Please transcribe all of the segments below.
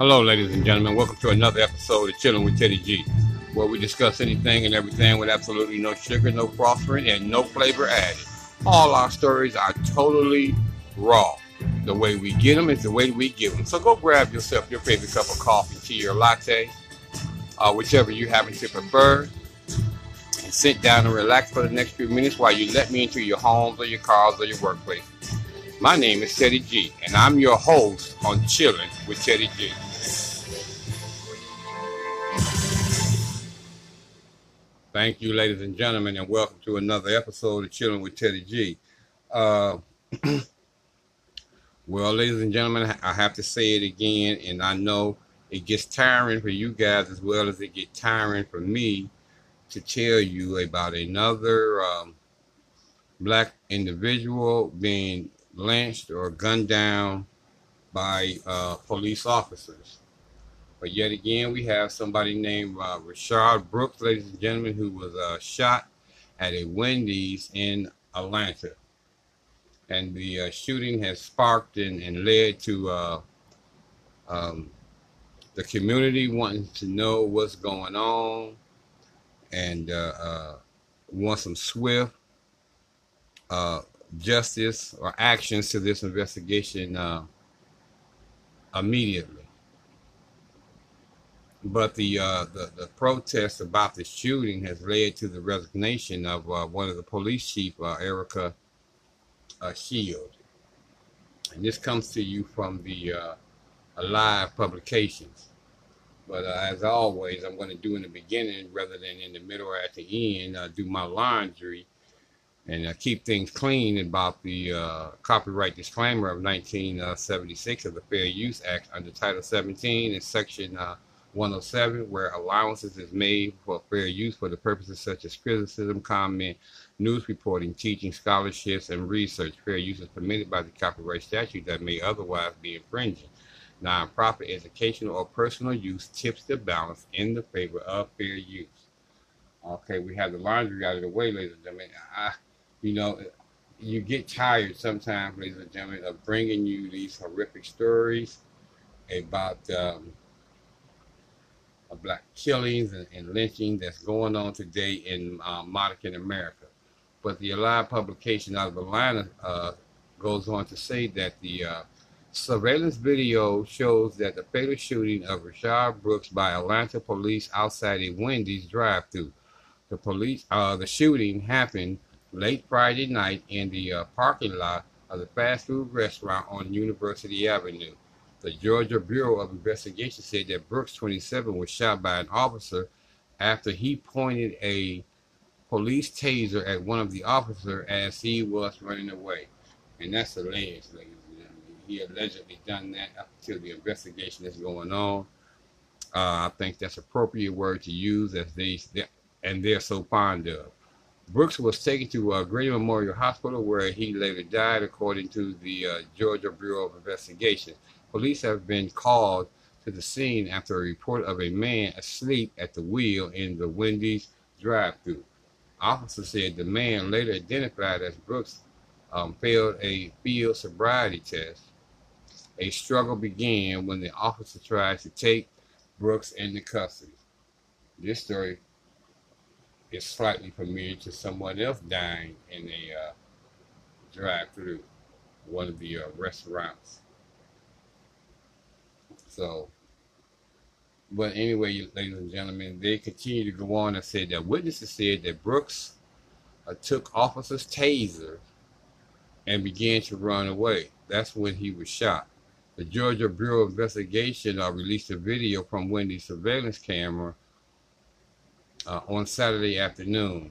Hello, ladies and gentlemen. Welcome to another episode of Chilling with Teddy G, where we discuss anything and everything with absolutely no sugar, no frosting, and no flavor added. All our stories are totally raw. The way we get them is the way we give them. So go grab yourself your favorite cup of coffee, tea, or latte, uh, whichever you happen to prefer, and sit down and relax for the next few minutes while you let me into your homes or your cars or your workplace. My name is Teddy G, and I'm your host on Chilling with Teddy G. Thank you, ladies and gentlemen, and welcome to another episode of Chilling with Teddy G. Uh, well, ladies and gentlemen, I have to say it again, and I know it gets tiring for you guys as well as it gets tiring for me to tell you about another um, black individual being lynched or gunned down by uh, police officers. But yet again, we have somebody named uh, Rayshard Brooks, ladies and gentlemen, who was uh, shot at a Wendy's in Atlanta. And the uh, shooting has sparked and, and led to uh, um, the community wanting to know what's going on and uh, uh, want some swift justice or actions to this investigation immediately but the, uh, the the protest about the shooting has led to the resignation of uh, one of the police chief, uh, Erica uh, Shield, and this comes to you from the uh, Alive publications. But uh, as always, I'm going to do in the beginning rather than in the middle or at the end. do my laundry and keep things clean about the copyright disclaimer of 1976 of the Fair Use Act under Title 17 and Section 107, where allowances is made for fair use for the purposes such as criticism, comment, news reporting, teaching, scholarships, and research. Fair use is permitted by the copyright statute that may otherwise be infringing. Nonprofit educational or personal use tips the balance in the favor of fair use. Okay, we have the laundry out of the way, ladies and gentlemen. I, you know, you get tired sometimes, ladies and gentlemen, of bringing you these horrific stories about um, of black killings and, and lynching that's going on today in uh, modern America. But the Alive publication out of Atlanta uh, goes on to say that the uh, surveillance video shows that the fatal shooting of Rayshard Brooks by Atlanta police outside a Wendy's drive-through. The police, uh, the shooting happened late Friday night in the uh, parking lot of the fast food restaurant on University Avenue. The Georgia Bureau of Investigation said that Brooks, 27, was shot by an officer after he pointed a police taser at one of the officers as he was running away. And that's alleged, ladies and gentlemen. He allegedly done that up until the investigation is going on. Uh, I think that's appropriate word to use as they, and they're so fond of. Brooks was taken to uh, Grady Memorial Hospital where he later died, according to the uh, Georgia Bureau of Investigation. Police have been called to the scene after a report of a man asleep at the wheel in the Wendy's drive-through. Officers said the man, later identified as Brooks, um, failed a field sobriety test. A struggle began when the officer tried to take Brooks into custody. This story is slightly familiar to someone else dying in a uh, drive-through, one of the uh, restaurants. So, but anyway, ladies and gentlemen, they continue to go on and say that witnesses said that Brooks uh, took officer's taser and began to run away. That's when he was shot. The Georgia Bureau of Investigation uh, released a video from Wendy's surveillance camera uh, on Saturday afternoon.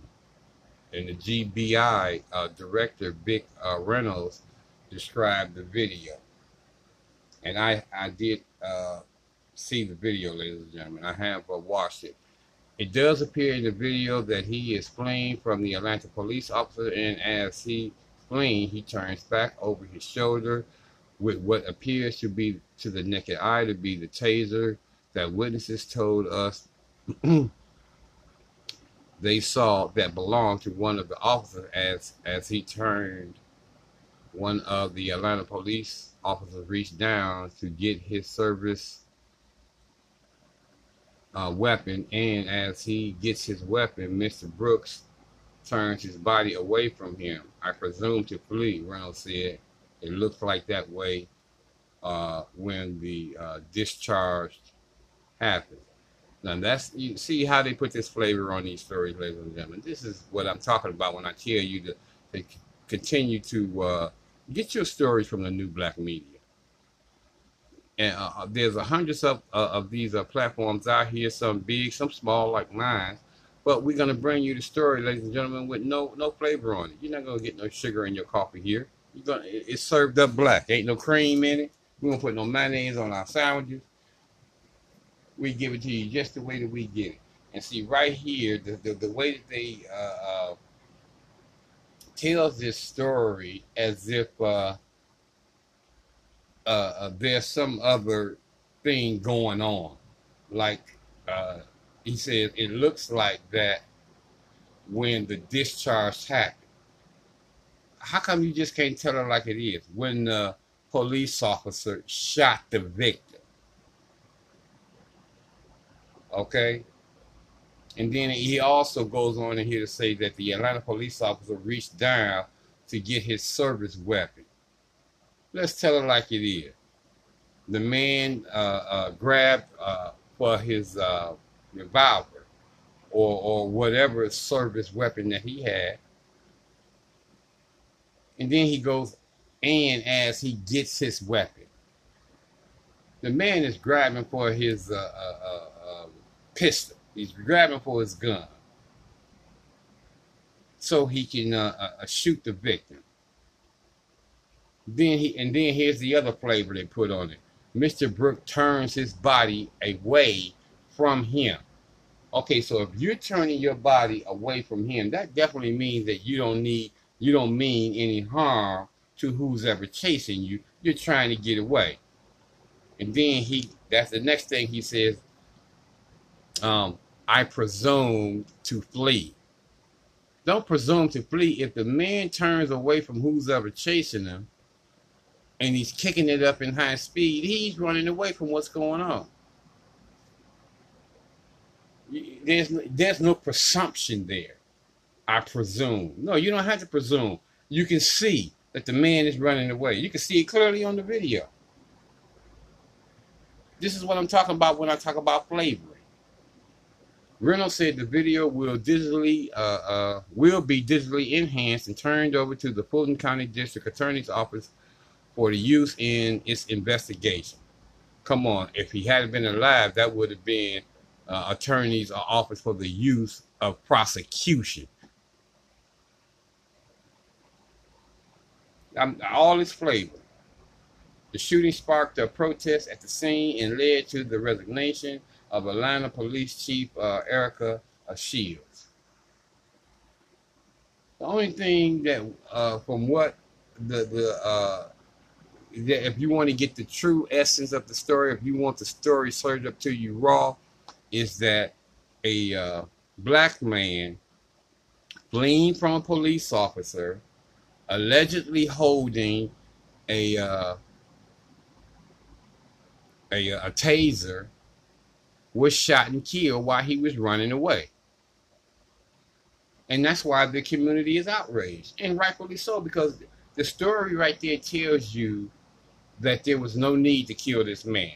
And the GBI uh, director, Vic uh, Reynolds, described the video. And I, I did uh, see the video, ladies and gentlemen. I have uh, watched it. It does appear in the video that he is fleeing from the Atlanta police officer, and as he fleeing, he turns back over his shoulder with what appears to be to the naked eye to be the taser that witnesses told us they saw that belonged to one of the officers as as he turned one of the Atlanta police officers reached down to get his service uh, weapon, and as he gets his weapon, Mr. Brooks turns his body away from him. I presume to flee. Reynolds said it looked like that way uh, when the uh, discharge happened. Now that's you see how they put this flavor on these stories, ladies and gentlemen. This is what I'm talking about when I tell you to, to continue to uh, get your stories from the new black media. And uh, uh there's a hundreds of uh, of these uh, platforms out here, some big, some small, like mine. But we're gonna bring you the story, ladies and gentlemen, with no no flavor on it. You're not gonna get no sugar in your coffee here. You're gonna it's served up black. Ain't no cream in it. We don't put no mayonnaise on our sandwiches. We give it to you just the way that we get it. And see right here, the, the, the way that they uh, uh, tells this story as if uh, uh, uh, there's some other thing going on. Like uh, he says, it looks like that when the discharge happened. How come you just can't tell her like it is? When the police officer shot the victim. Okay? And then he also goes on in here to say that the Atlanta police officer reached down to get his service weapon. Let's tell it like it is. The man uh, uh, grabbed uh, for his uh, revolver or, or whatever service weapon that he had. And then he goes and as he gets his weapon. The man is grabbing for his uh, uh, pistol. He's grabbing for his gun so he can uh, uh, shoot the victim. Then he and then here's the other flavor they put on it. Mr. Brook turns his body away from him. Okay, so if you're turning your body away from him, that definitely means that you don't need you don't mean any harm to who's ever chasing you. You're trying to get away. And then he that's the next thing he says, um, I presume to flee. Don't presume to flee. If the man turns away from who's ever chasing him and he's kicking it up in high speed, he's running away from what's going on. There's, there's no presumption there. I presume. No, you don't have to presume. You can see that the man is running away. You can see it clearly on the video. This is what I'm talking about when I talk about flavoring. Reynolds said the video will digitally uh, uh, will be digitally enhanced and turned over to the Fulton County District Attorney's Office for the use in its investigation. Come on, if he hadn't been alive, that would have been uh, Attorney's Office for the use of prosecution. I'm, all its flavor. The shooting sparked a protest at the scene and led to the resignation of Atlanta Police Chief uh, Erica uh, Shields. The only thing that, uh, from what the the uh, that if you want to get the true essence of the story, if you want the story served up to you raw, is that a uh, black man fleeing from a police officer allegedly holding a uh, a, a taser was shot and killed while he was running away. And that's why the community is outraged, and rightfully so, because the story right there tells you that there was no need to kill this man.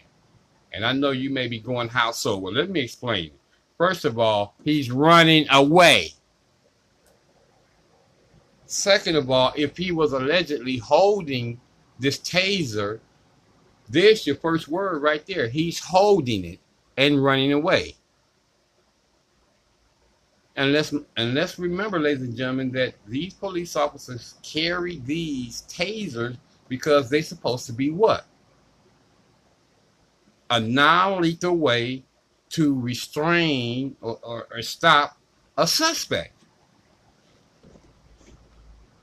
And I know you may be going, how so? Well, let me explain. First of all, he's running away. Second of all, if he was allegedly holding this taser, there's your first word right there. He's holding it and running away. And let's and let's remember, ladies and gentlemen, that these police officers carry these tasers because they're supposed to be what? A non-lethal way to restrain or, or, or stop a suspect.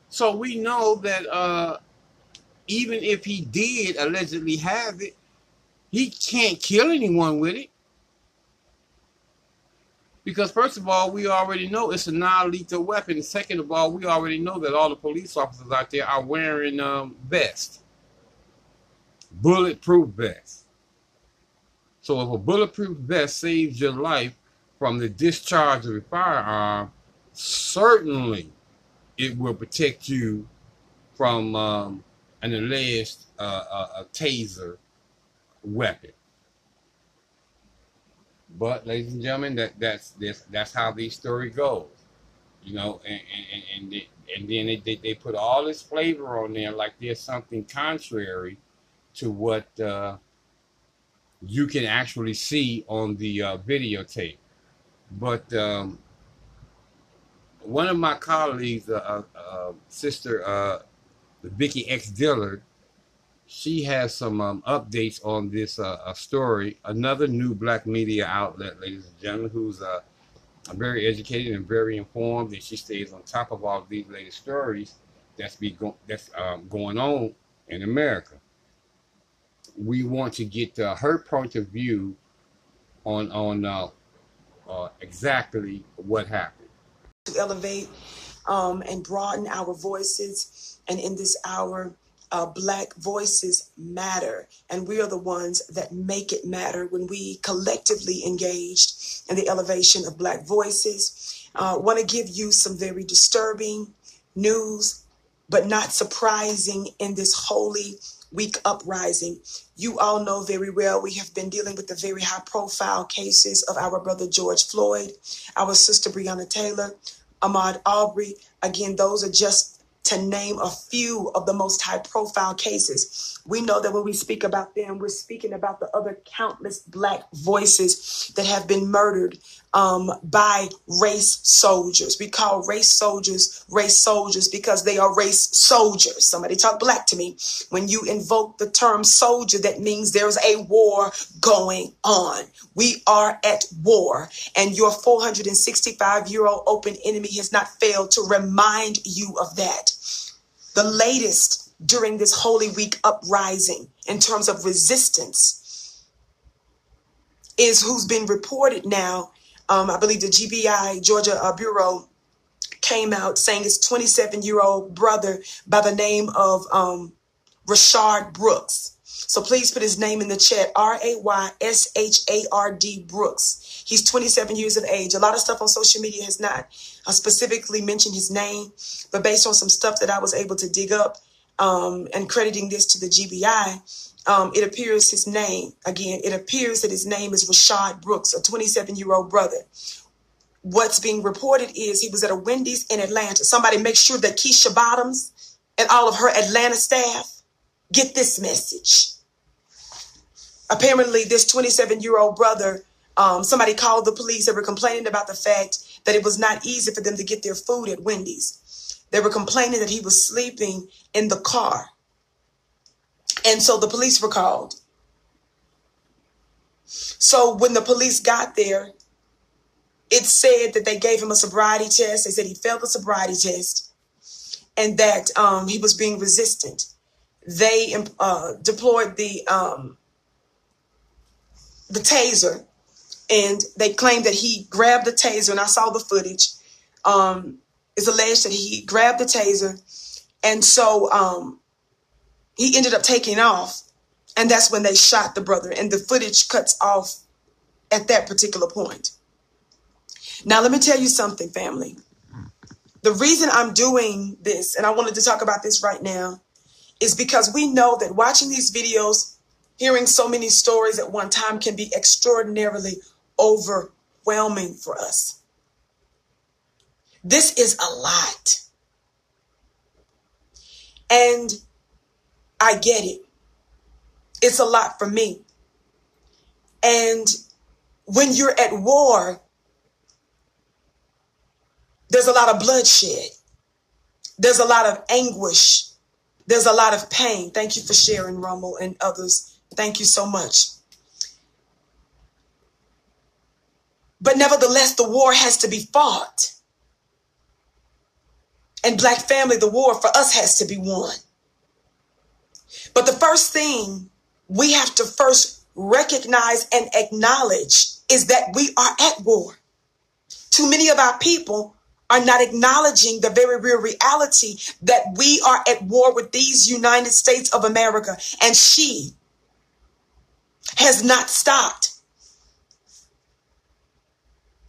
So we know that uh, even if he did allegedly have it, he can't kill anyone with it. Because first of all, we already know it's a non-lethal weapon. Second of all, we already know that all the police officers out there are wearing um, vests, bulletproof vests. So if a bulletproof vest saves your life from the discharge of a firearm, certainly it will protect you from um, an alleged uh, uh, taser weapon. But, ladies and gentlemen, that that's that's, that's how the story goes. You know, and and and, and then they, they, they put all this flavor on there like there's something contrary to what uh, you can actually see on the uh, videotape. But um, one of my colleagues, uh, uh, uh sister uh, Vicky X Dillard, she has some um, updates on this uh, story. Another new black media outlet, ladies and gentlemen, who's uh, very educated and very informed, and she stays on top of all these latest stories that's be go- that's um, going on in America. We want to get uh, her point of view on on uh, uh, exactly what happened. To elevate um, and broaden our voices, and in this hour, uh, black voices matter, and we are the ones that make it matter when we collectively engaged in the elevation of black voices. Uh, Want to give you some very disturbing news, but not surprising in this holy week uprising. You all know very well we have been dealing with the very high profile cases of our brother George Floyd, our sister Breonna Taylor, Ahmaud Arbery. Again, those are just to name a few of the most high profile cases. We know that when we speak about them, we're speaking about the other countless black voices that have been murdered um, by race soldiers. We call race soldiers race soldiers because they are race soldiers. Somebody talk black to me. When you invoke the term soldier, that means there's a war going on. We are at war, and your 465 year old open enemy has not failed to remind you of that. The latest during this Holy Week uprising in terms of resistance is who's been reported now um, I believe the GBI Georgia uh, Bureau came out saying his 27 year old brother by the name of um, Rayshard Brooks. So please put his name in the chat R A Y S H A R D Brooks. He's 27 years of age. A lot of stuff on social media has not uh, specifically mentioned his name, but based on some stuff that I was able to dig up um, and crediting this to the GBI, um, it appears his name, again, it appears that his name is Rashad Brooks, a 27 year old brother. What's being reported is he was at a Wendy's in Atlanta. Somebody make sure that Keisha Bottoms and all of her Atlanta staff get this message. Apparently, this 27 year old brother, um, somebody called the police. They were complaining about the fact that it was not easy for them to get their food at Wendy's. They were complaining that he was sleeping in the car and so the police were called. So when the police got there, it said that they gave him a sobriety test. They said he failed the sobriety test and that um, he was being resistant. They uh, deployed the um, the taser, and they claimed that he grabbed the taser. And I saw the footage. Um, it's alleged that he grabbed the taser, and so um, he ended up taking off. And that's when they shot the brother. And the footage cuts off at that particular point. Now, let me tell you something, family. The reason I'm doing this, and I wanted to talk about this right now, is because we know that watching these videos, hearing so many stories at one time can be extraordinarily overwhelming for us. This is a lot. And I get it. It's a lot for me. And when you're at war, there's a lot of bloodshed. There's a lot of anguish. There's a lot of pain. Thank you for sharing, Rumble and others. Thank you so much. But nevertheless, the war has to be fought. And Black family, the war for us has to be won. But the first thing we have to first recognize and acknowledge is that we are at war. Too many of our people are not acknowledging the very real reality that we are at war with these United States of America and she has not stopped.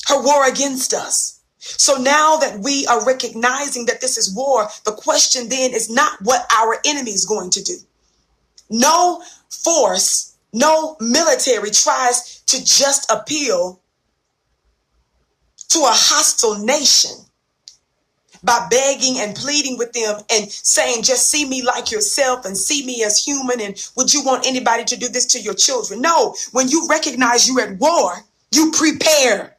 Her war against us. So now that we are recognizing that this is war, the question then is not what our enemy is going to do. No force, no military tries to just appeal to a hostile nation by begging and pleading with them and saying, just see me like yourself and see me as human. And would you want anybody to do this to your children? No, when you recognize you're at war, you prepare.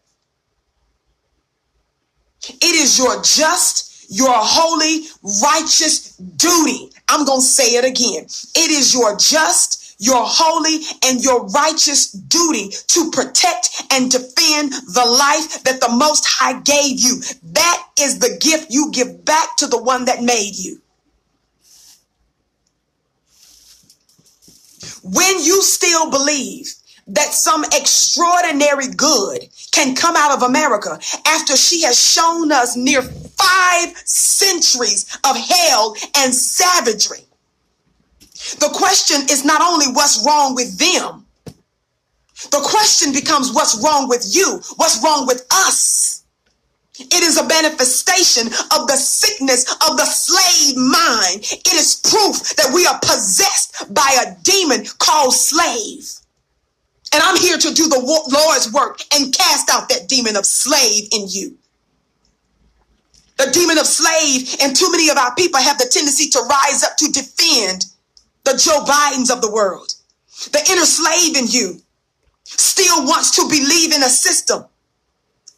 It is your just, your holy, righteous duty. I'm going to say it again. It is your just, your holy and your righteous duty to protect and defend the life that the Most High gave you. That is the gift you give back to the one that made you. When you still believe that some extraordinary good can come out of America after she has shown us near five centuries of hell and savagery, the question is not only what's wrong with them, the question becomes what's wrong with you? What's wrong with us? It is a manifestation of the sickness of the slave mind. It is proof that we are possessed by a demon called slave. And I'm here to do the Lord's work and cast out that demon of slave in you. The demon of slave and too many of our people have the tendency to rise up to defend the Joe Bidens of the world. The inner slave in you still wants to believe in a system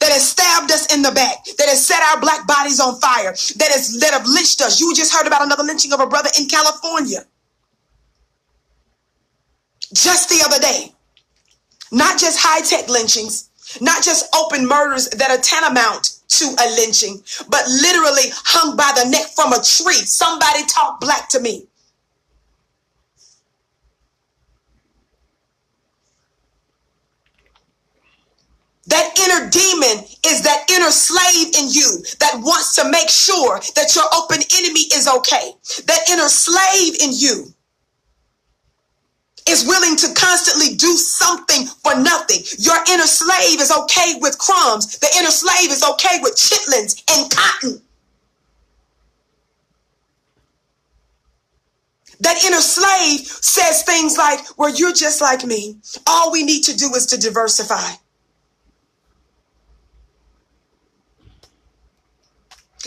that has stabbed us in the back, that has set our black bodies on fire, that has that have lynched us. You just heard about another lynching of a brother in California. Just the other day. Not just high-tech lynchings, not just open murders that are tantamount to a lynching, but literally hung by the neck from a tree. Somebody talk black to me. That inner demon is that inner slave in you that wants to make sure that your open enemy is okay. That inner slave in you is willing to constantly do something for nothing. Your inner slave is okay with crumbs. The inner slave is okay with chitlins and cotton. That inner slave says things like, well, you're just like me. All we need to do is to diversify.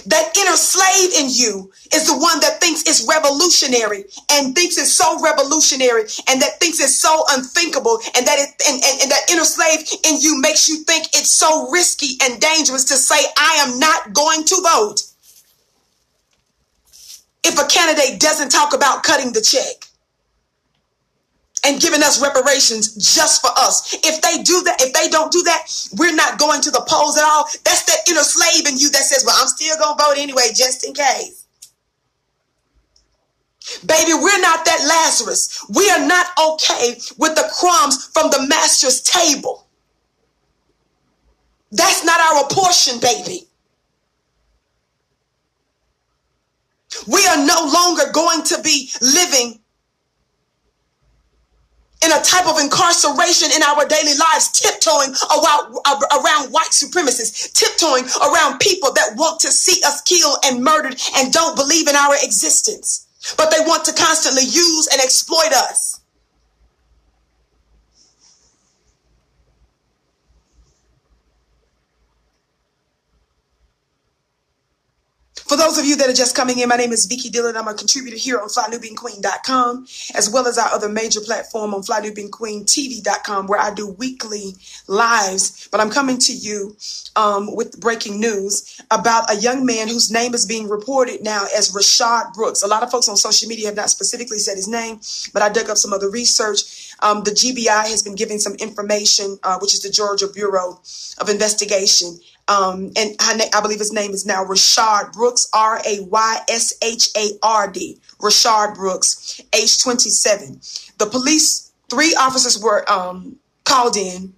That inner slave in you is the one that thinks it's revolutionary and thinks it's so revolutionary and that thinks it's so unthinkable and that it and, and, and that inner slave in you makes you think it's so risky and dangerous to say, I am not going to vote. If a candidate doesn't talk about cutting the check and giving us reparations just for us. If they do that, if they don't do that, we're not going to the polls at all. That's that inner slave in you that says, well, I'm still going to vote anyway, just in case. Baby, we're not that Lazarus. We are not okay with the crumbs from the master's table. That's not our portion, baby. We are no longer going to be living in a type of incarceration in our daily lives, tiptoeing around, uh, around white supremacists, tiptoeing around people that want to see us killed and murdered and don't believe in our existence. But they want to constantly use and exploit us. For those of you that are just coming in, my name is Vicky Dillard. I'm a contributor here on FlyNubianQueen.com, as well as our other major platform on FlyNubianQueenTV.com, where I do weekly lives. But I'm coming to you um, with breaking news about a young man whose name is being reported now as Rashad Brooks. A lot of folks on social media have not specifically said his name, but I dug up some other research. Um, the GBI has been giving some information, uh, which is the Georgia Bureau of Investigation, um, and I, I, believe his name is now Rayshard Brooks, R A Y S H A R D, Rayshard Brooks, age 27. The police, three officers were um, called in.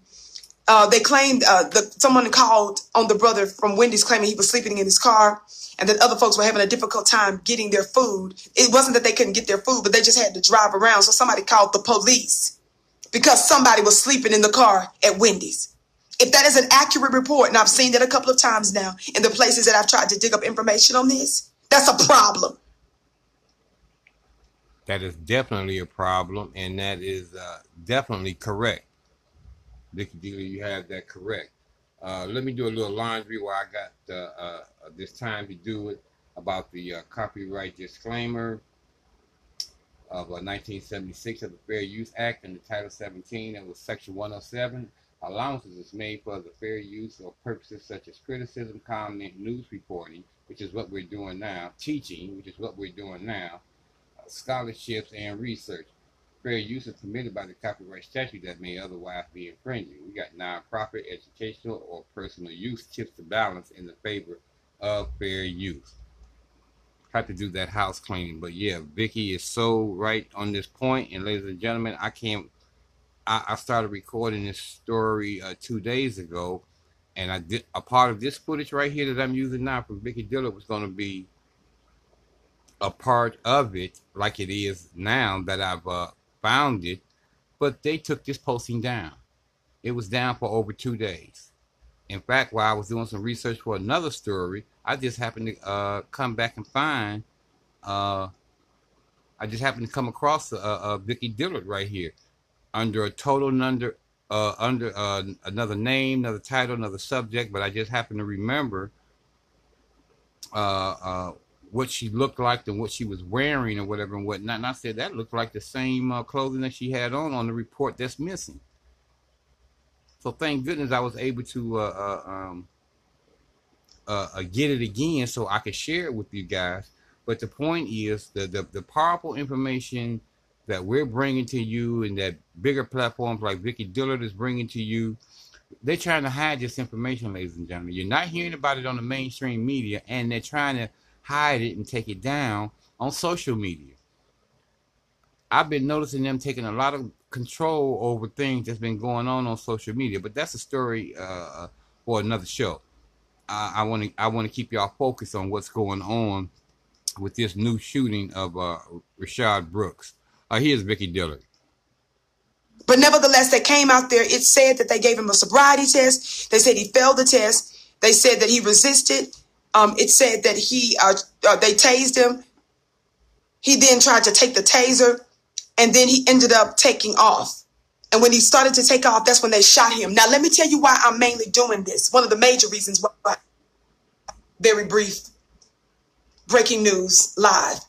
Uh, they claimed uh, the, someone called on the brother from Wendy's claiming he was sleeping in his car and that other folks were having a difficult time getting their food. It wasn't that they couldn't get their food, but they just had to drive around. So somebody called the police because somebody was sleeping in the car at Wendy's. If that is an accurate report, and I've seen that a couple of times now in the places that I've tried to dig up information on this, that's a problem. That is definitely a problem, and that is uh, definitely correct. Vicky Dillard, you have that correct. Uh, let me do a little laundry while I got uh, uh this time to do it about the uh, copyright disclaimer of 1976 uh, of the Fair Use Act and the Title 17, and was Section 107. Allowances is made for the fair use of purposes such as criticism, comment, news reporting, which is what we're doing now, teaching, which is what we're doing now, uh, scholarships, and research. Fair use is permitted by the copyright statute that may otherwise be infringing. We got nonprofit, educational, or personal use tips to balance in the favor of fair use have to do that house cleaning. But yeah, Vicky is so right on this point. And ladies and gentlemen, I can't. I, I started recording this story uh, two days ago, and I did a part of this footage right here that I'm using now from Vicky Dillard was going to be a part of it, like it is now that I've uh, found it. But they took this posting down. It was down for over two days. In fact, while I was doing some research for another story, I just happened to uh, come back and find. Uh, I just happened to come across uh, uh, Vicky Dillard right here, under a total under uh, under uh, another name, another title, another subject. But I just happened to remember uh, uh, what she looked like and what she was wearing or whatever and whatnot. And I said that looked like the same uh, clothing that she had on on the report that's missing. So thank goodness I was able to uh, um, get it again so I could share it with you guys. But the point is the, the, the powerful information that we're bringing to you and that bigger platforms like Vicky Dillard is bringing to you, they're trying to hide this information, ladies and gentlemen. You're not hearing about it on the mainstream media, and they're trying to hide it and take it down on social media. I've been noticing them taking a lot of control over things that's been going on on social media, but that's a story uh, for another show. I want to I want to keep y'all focused on what's going on with this new shooting of uh, Rayshard Brooks. Uh, here's Vicky Dillard. But nevertheless, they came out there. It said that they gave him a sobriety test. They said he failed the test. They said that he resisted. Um, it said that he uh, uh, they tased him. He then tried to take the taser, and then he ended up taking off. And when he started to take off, that's when they shot him. Now, let me tell you why I'm mainly doing this. One of the major reasons why, very brief breaking news live,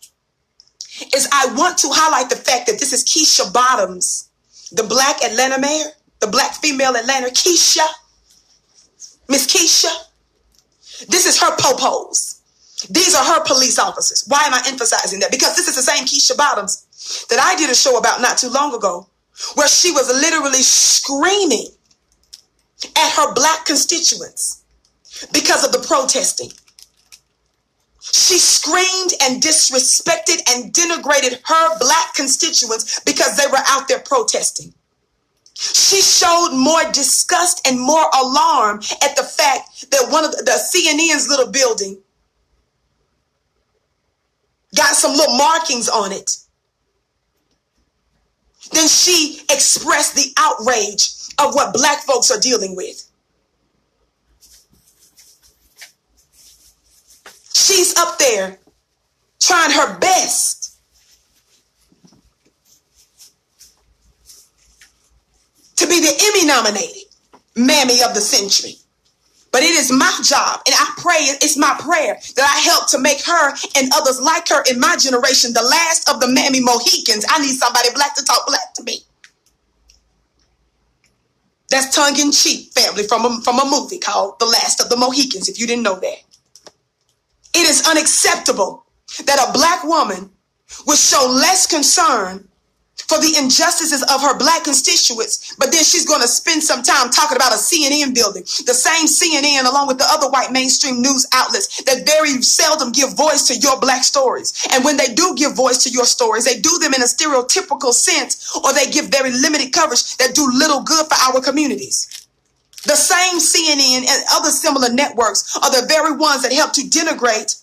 is I want to highlight the fact that this is Keisha Bottoms, the black Atlanta mayor, the black female Atlanta, Keisha, Miss Keisha. This is her popos. These are her police officers. Why am I emphasizing that? Because this is the same Keisha Bottoms that I did a show about not too long ago where she was literally screaming at her black constituents because of the protesting. She screamed and disrespected and denigrated her black constituents because they were out there protesting. She showed more disgust and more alarm at the fact that one of the, the CNN's little building got some little markings on it then she expressed the outrage of what black folks are dealing with. She's up there trying her best to be the Emmy nominated Mammy of the Century. But it is my job, and I pray, it's my prayer that I help to make her and others like her in my generation the last of the mammy Mohicans. I need somebody black to talk black to me. That's tongue in cheek, family, from a, from a movie called The Last of the Mohicans, if you didn't know that. It is unacceptable that a black woman would show less concern for the injustices of her black constituents, but then she's going to spend some time talking about a CNN building, the same CNN along with the other white mainstream news outlets that very seldom give voice to your black stories. And when they do give voice to your stories, they do them in a stereotypical sense or they give very limited coverage that do little good for our communities. The same CNN and other similar networks are the very ones that help to denigrate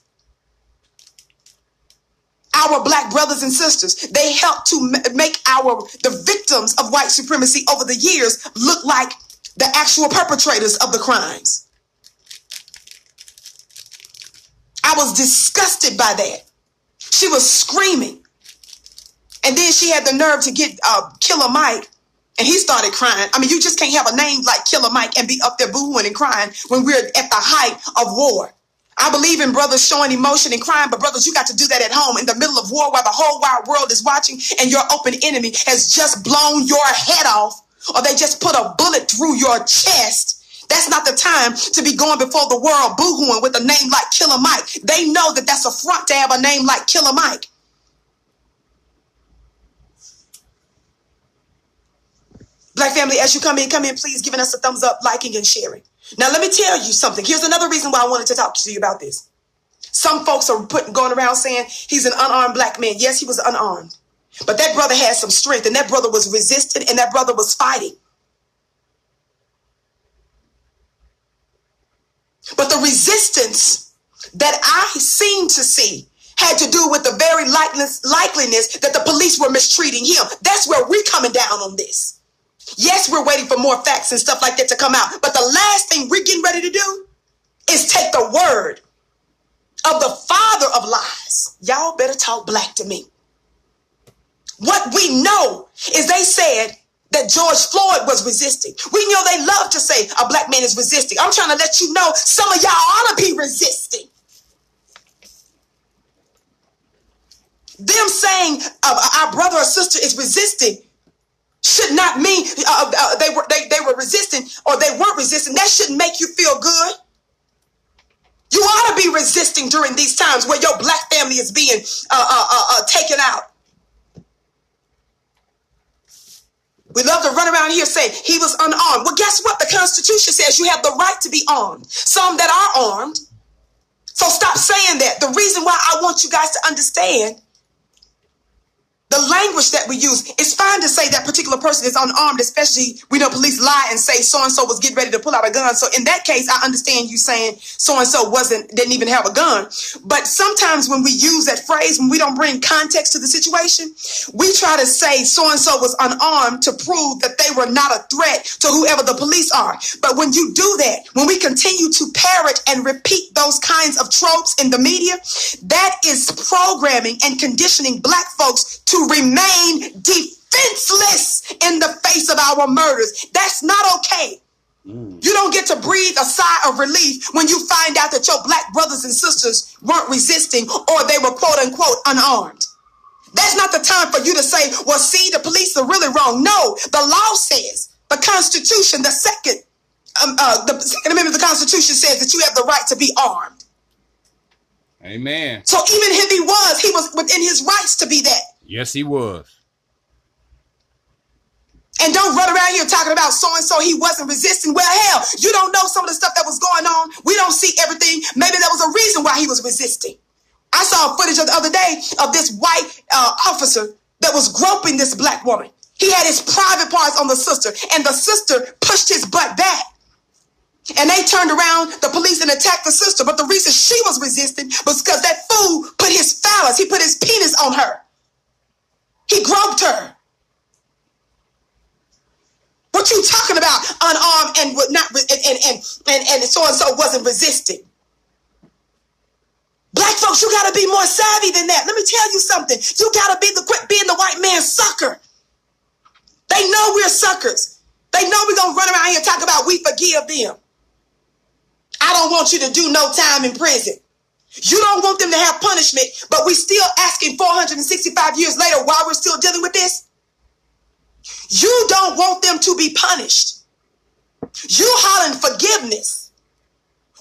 our black brothers and sisters. They help to make our the victims of white supremacy over the years look like the actual perpetrators of the crimes. I was disgusted by that. She was screaming. And then she had the nerve to get uh, Killer Mike, and he started crying. I mean, you just can't have a name like Killer Mike and be up there boohooing and crying when we're at the height of war. I believe in brothers showing emotion and crying, but brothers, you got to do that at home in the middle of war while the whole wide world is watching and your open enemy has just blown your head off or they just put a bullet through your chest. That's not the time to be going before the world boohooing with a name like Killer Mike. They know that that's a front to have a name like Killer Mike. Black family, as you come in, come in, please giving us a thumbs up, liking, and sharing. Now, let me tell you something. Here's another reason why I wanted to talk to you about this. Some folks are putting going around saying he's an unarmed black man. Yes, he was unarmed. But that brother had some strength, and that brother was resisting, and that brother was fighting. But the resistance that I seem to see had to do with the very likeness, likeliness that the police were mistreating him. That's where we're coming down on this. Yes, we're waiting for more facts and stuff like that to come out. But the last thing we're getting ready to do is take the word of the father of lies. Y'all better talk black to me. What we know is they said that George Floyd was resisting. We know they love to say a black man is resisting. I'm trying to let you know some of y'all ought to be resisting. Them saying uh, our brother or sister is resisting should not mean uh, uh, they were they, they were resisting or they weren't resisting. That shouldn't make you feel good. You ought to be resisting during these times where your black family is being uh, uh, uh, uh taken out. We love to run around here saying he was unarmed. Well, guess what? The Constitution says you have the right to be armed. Some that are armed. So stop saying that. The reason why I want you guys to understand the language that we use, it's fine to say that particular person is unarmed, especially we know police lie and say so and so was getting ready to pull out a gun. So in that case, I understand you saying so and so wasn't didn't even have a gun. But sometimes when we use that phrase, when we don't bring context to the situation, we try to say so and so was unarmed to prove that they were not a threat to whoever the police are. But when you do that, when we continue to parrot and repeat those kinds of tropes in the media, that is programming and conditioning black folks to to remain defenseless in the face of our murders. That's not okay. Mm. You don't get to breathe a sigh of relief when you find out that your black brothers and sisters weren't resisting or they were quote unquote unarmed. That's not the time for you to say, well, see, the police are really wrong. No, the law says, the Constitution, the second, um, uh, the Second Amendment of the Constitution says that you have the right to be armed. Amen. So even if he was, he was within his rights to be that. Yes, he was. And don't run around here talking about so and so he wasn't resisting. Well, hell, you don't know some of the stuff that was going on. We don't see everything. Maybe there was a reason why he was resisting. I saw footage of the other day of this white uh, officer that was groping this black woman. He had his private parts on the sister, and the sister pushed his butt back. And they turned around the police and attacked the sister. But the reason she was resisting was because that fool put his phallus, he put his penis on her. He groped her. What you talking about? Unarmed and not and and and and, and so and so wasn't resisting. Black folks, you gotta be more savvy than that. Let me tell you something. You gotta be the quit being the white man's sucker. They know we're suckers. They know we're gonna run around here talk about we forgive them. I don't want you to do no time in prison. You don't want them to have punishment, but we're still asking 465 years later why we're still dealing with this. You don't want them to be punished. You hollering forgiveness.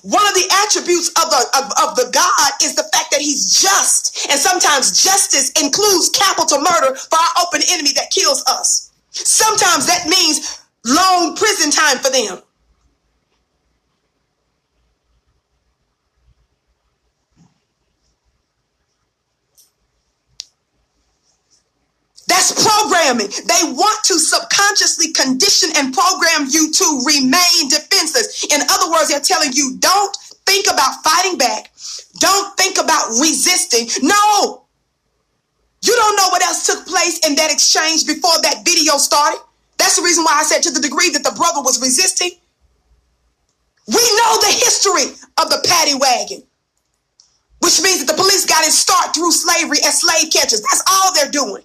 One of the attributes of the of, of the God is the fact that he's just. And sometimes justice includes capital murder for our open enemy that kills us. Sometimes that means long prison time for them. That's programming. They want to subconsciously condition and program you to remain defenseless. In other words, they're telling you don't think about fighting back. Don't think about resisting. No. You don't know what else took place in that exchange before that video started. That's the reason why I said to the degree that the brother was resisting. We know the history of the paddy wagon, which means that the police got its start through slavery as slave catchers. That's all they're doing.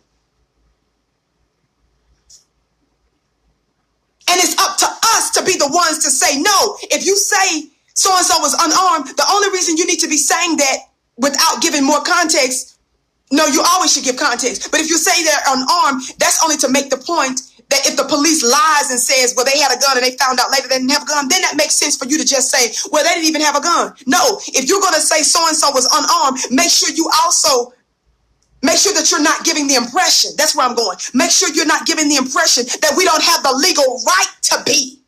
And it's up to us to be the ones to say, no, if you say so and so was unarmed, the only reason you need to be saying that without giving more context, no, you always should give context. But if you say they're unarmed, that's only to make the point that if the police lies and says, well, they had a gun and they found out later they didn't have a gun, then that makes sense for you to just say, well, they didn't even have a gun. No, if you're going to say so and so was unarmed, make sure you also make sure that you're not giving the impression. That's where I'm going. Make sure you're not giving the impression that we don't have the legal right to be.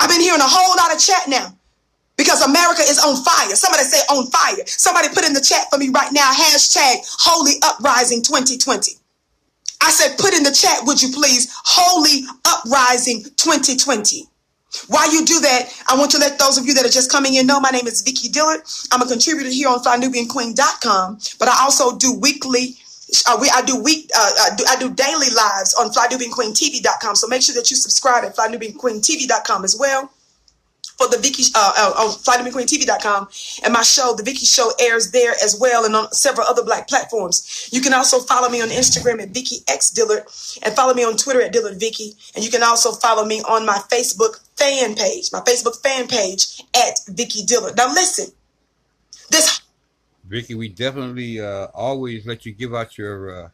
I've been hearing a whole lot of chat now because America is on fire. Somebody say on fire. Somebody put in the chat for me right now, hashtag Holy Uprising 2020. I said, put in the chat, would you please, Holy Uprising 2020. While you do that, I want to let those of you that are just coming in know my name is Vicki Dillard. I'm a contributor here on FlyNubianQueen.com, but I also do weekly uh, we, I do week, uh, I, uh, do, I do daily lives on FlyNubianQueenTV.com. So make sure that you subscribe at FlyNubianQueenTV.com as well for the Vicki uh, uh, on FlyNubianQueenTV.com, and my show, The Vicki Show, airs there as well, and on several other black platforms. You can also follow me on Instagram at Vicki X Dillard, and follow me on Twitter at Dillard Vicki, and you can also follow me on my Facebook fan page, my Facebook fan page at Vicki Dillard. Now listen, this Vicki, we definitely uh, always let you give out your uh,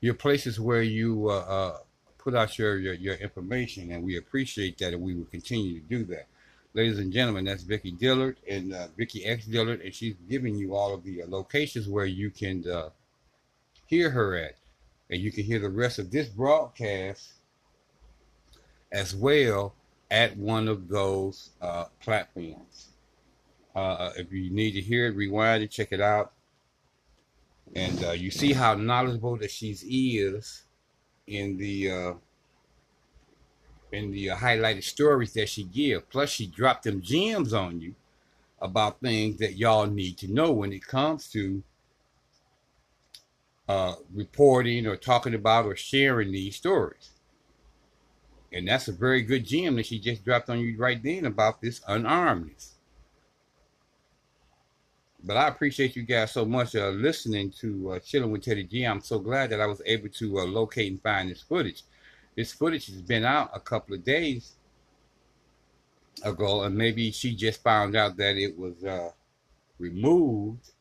your places where you uh, uh, put out your, your, your information, and we appreciate that, and we will continue to do that. Ladies and gentlemen, that's Vicki Dillard and uh, Vicki X Dillard, and she's giving you all of the uh, locations where you can hear her at, and you can hear the rest of this broadcast as well at one of those platforms. Uh, if you need to hear it, rewind it, check it out. And uh, you see how knowledgeable that she is in the uh, in the uh, highlighted stories that she gives. Plus, she dropped them gems on you about things that y'all need to know when it comes to uh, reporting or talking about or sharing these stories. And that's a very good gem that she just dropped on you right then about this unarmedness but I appreciate you guys so much uh, listening to uh, Chilling with Teddy G. I'm so glad that I was able to uh, locate and find this footage. This footage has been out a couple of days ago, and maybe she just found out that it was uh, removed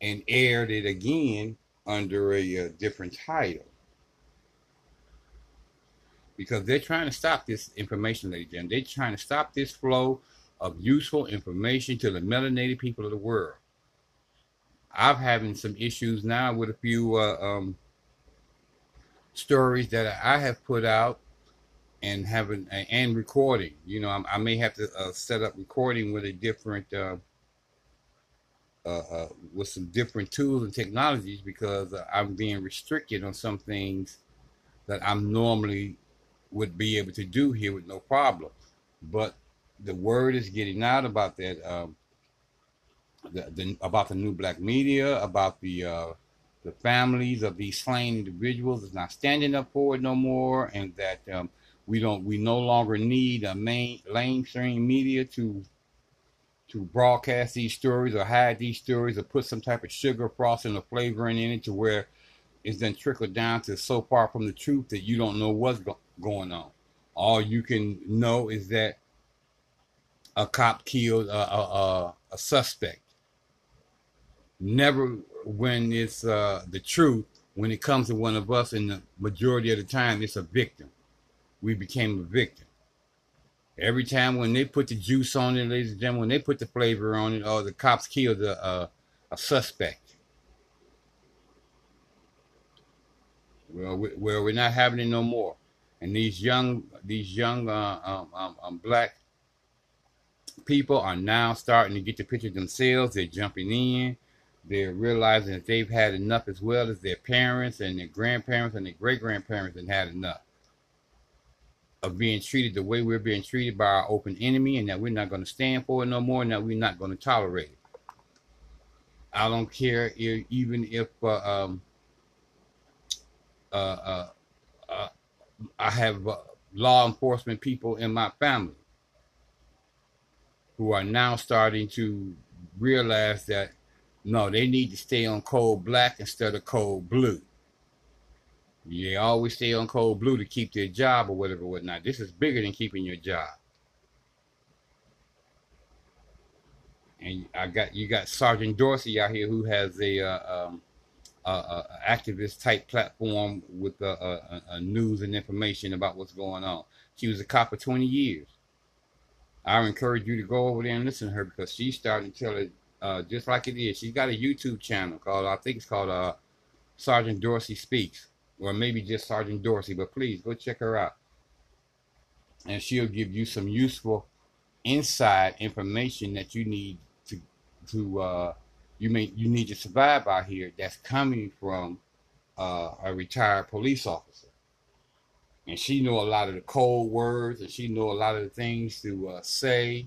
and aired it again under a, uh, different title. Because they're trying to stop this information, ladies and. They're trying to stop this flow of useful information to the melanated people of the world. I'm having some issues now with a few uh, um, stories that I have put out and having and recording. You know, I, I may have to uh, set up recording with a different uh, uh, uh with some different tools and technologies because I'm being restricted on some things that I'm normally would be able to do here with no problem. But the word is getting out about that. Um, the, the, about the new black media, about the uh, the families of these slain individuals is not standing up for it no more, and that um, we don't we no longer need a main mainstream media to to broadcast these stories or hide these stories or put some type of sugar frosting or flavoring in it to where it's then trickled down to so far from the truth that you don't know what's go- going on. All you can know is that a cop killed a, a, a, a suspect never when it's uh, the truth, when it comes to one of us, and the majority of the time, it's a victim. We became a victim. Every time when they put the juice on it, ladies and gentlemen, when they put the flavor on it, or the cops killed a, a, a suspect. Well, we, well, we're not having it no more. And these young, these young uh, um, um, um, black people are now starting to get the picture themselves. They're jumping in they're realizing that they've had enough as well as their parents and their grandparents and their great grandparents and had enough of being treated the way we're being treated by our open enemy and that we're not going to stand for it no more and that we're not going to tolerate it. I don't care if, even if uh, um, uh, uh, uh, I have uh, law enforcement people in my family who are now starting to realize that no, they need to stay on cold black instead of cold blue. They always stay on cold blue to keep their job or whatever, whatnot. This is bigger than keeping your job. And I got you got Sergeant Dorsey out here who has a uh, um, uh, uh, activist type platform with uh, news and information about what's going on. She was a cop for 20 years. I encourage you to go over there and listen to her because she's starting to tell it uh, just like it is. She's got a YouTube channel called, I think it's called uh, Sergeant Dorsey Speaks, or maybe just Sergeant Dorsey, but please go check her out. And she'll give you some useful inside information that you need to to uh, you may you need to survive out here that's coming from uh, a retired police officer and she know a lot of the cold words and she know a lot of the things to uh, say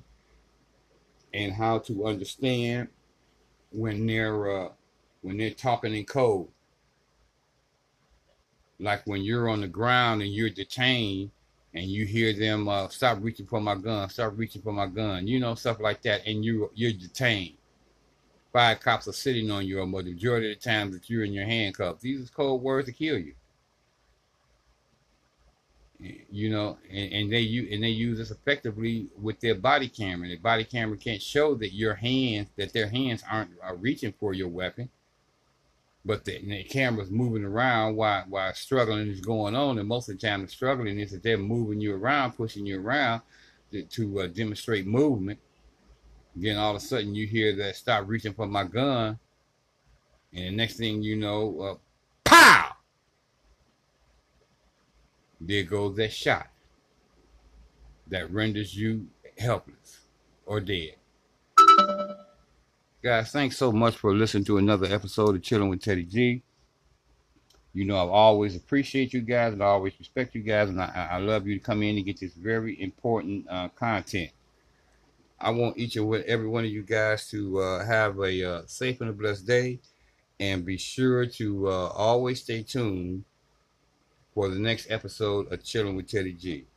and how to understand when they're uh, when they're talking in code like when you're on the ground and you're detained and you hear them uh, stop reaching for my gun stop reaching for my gun you know stuff like that and you you're detained five cops are sitting on you, or the majority of the times that you're in your handcuffs. These are cold words to kill you. You know, and, and they use and they use this effectively with their body camera. Their body camera can't show that your hands, that their hands aren't are reaching for your weapon, but the, the camera's moving around while while struggling is going on. And most of the time, the struggling is that they're moving you around, pushing you around to, to uh, demonstrate movement then all of a sudden you hear that stop reaching for my gun. And the next thing you know, uh, pow! There goes that shot that renders you helpless or dead. Guys, thanks so much for listening to another episode of Chilling with Teddy G. You know, I always appreciate you guys and I always respect you guys, and I, I love you to come in and get this very important uh, content. I want each and every one of you guys to uh, have a uh, safe and a blessed day. And be sure to uh, always stay tuned for the next episode of Chilling with Teddy G.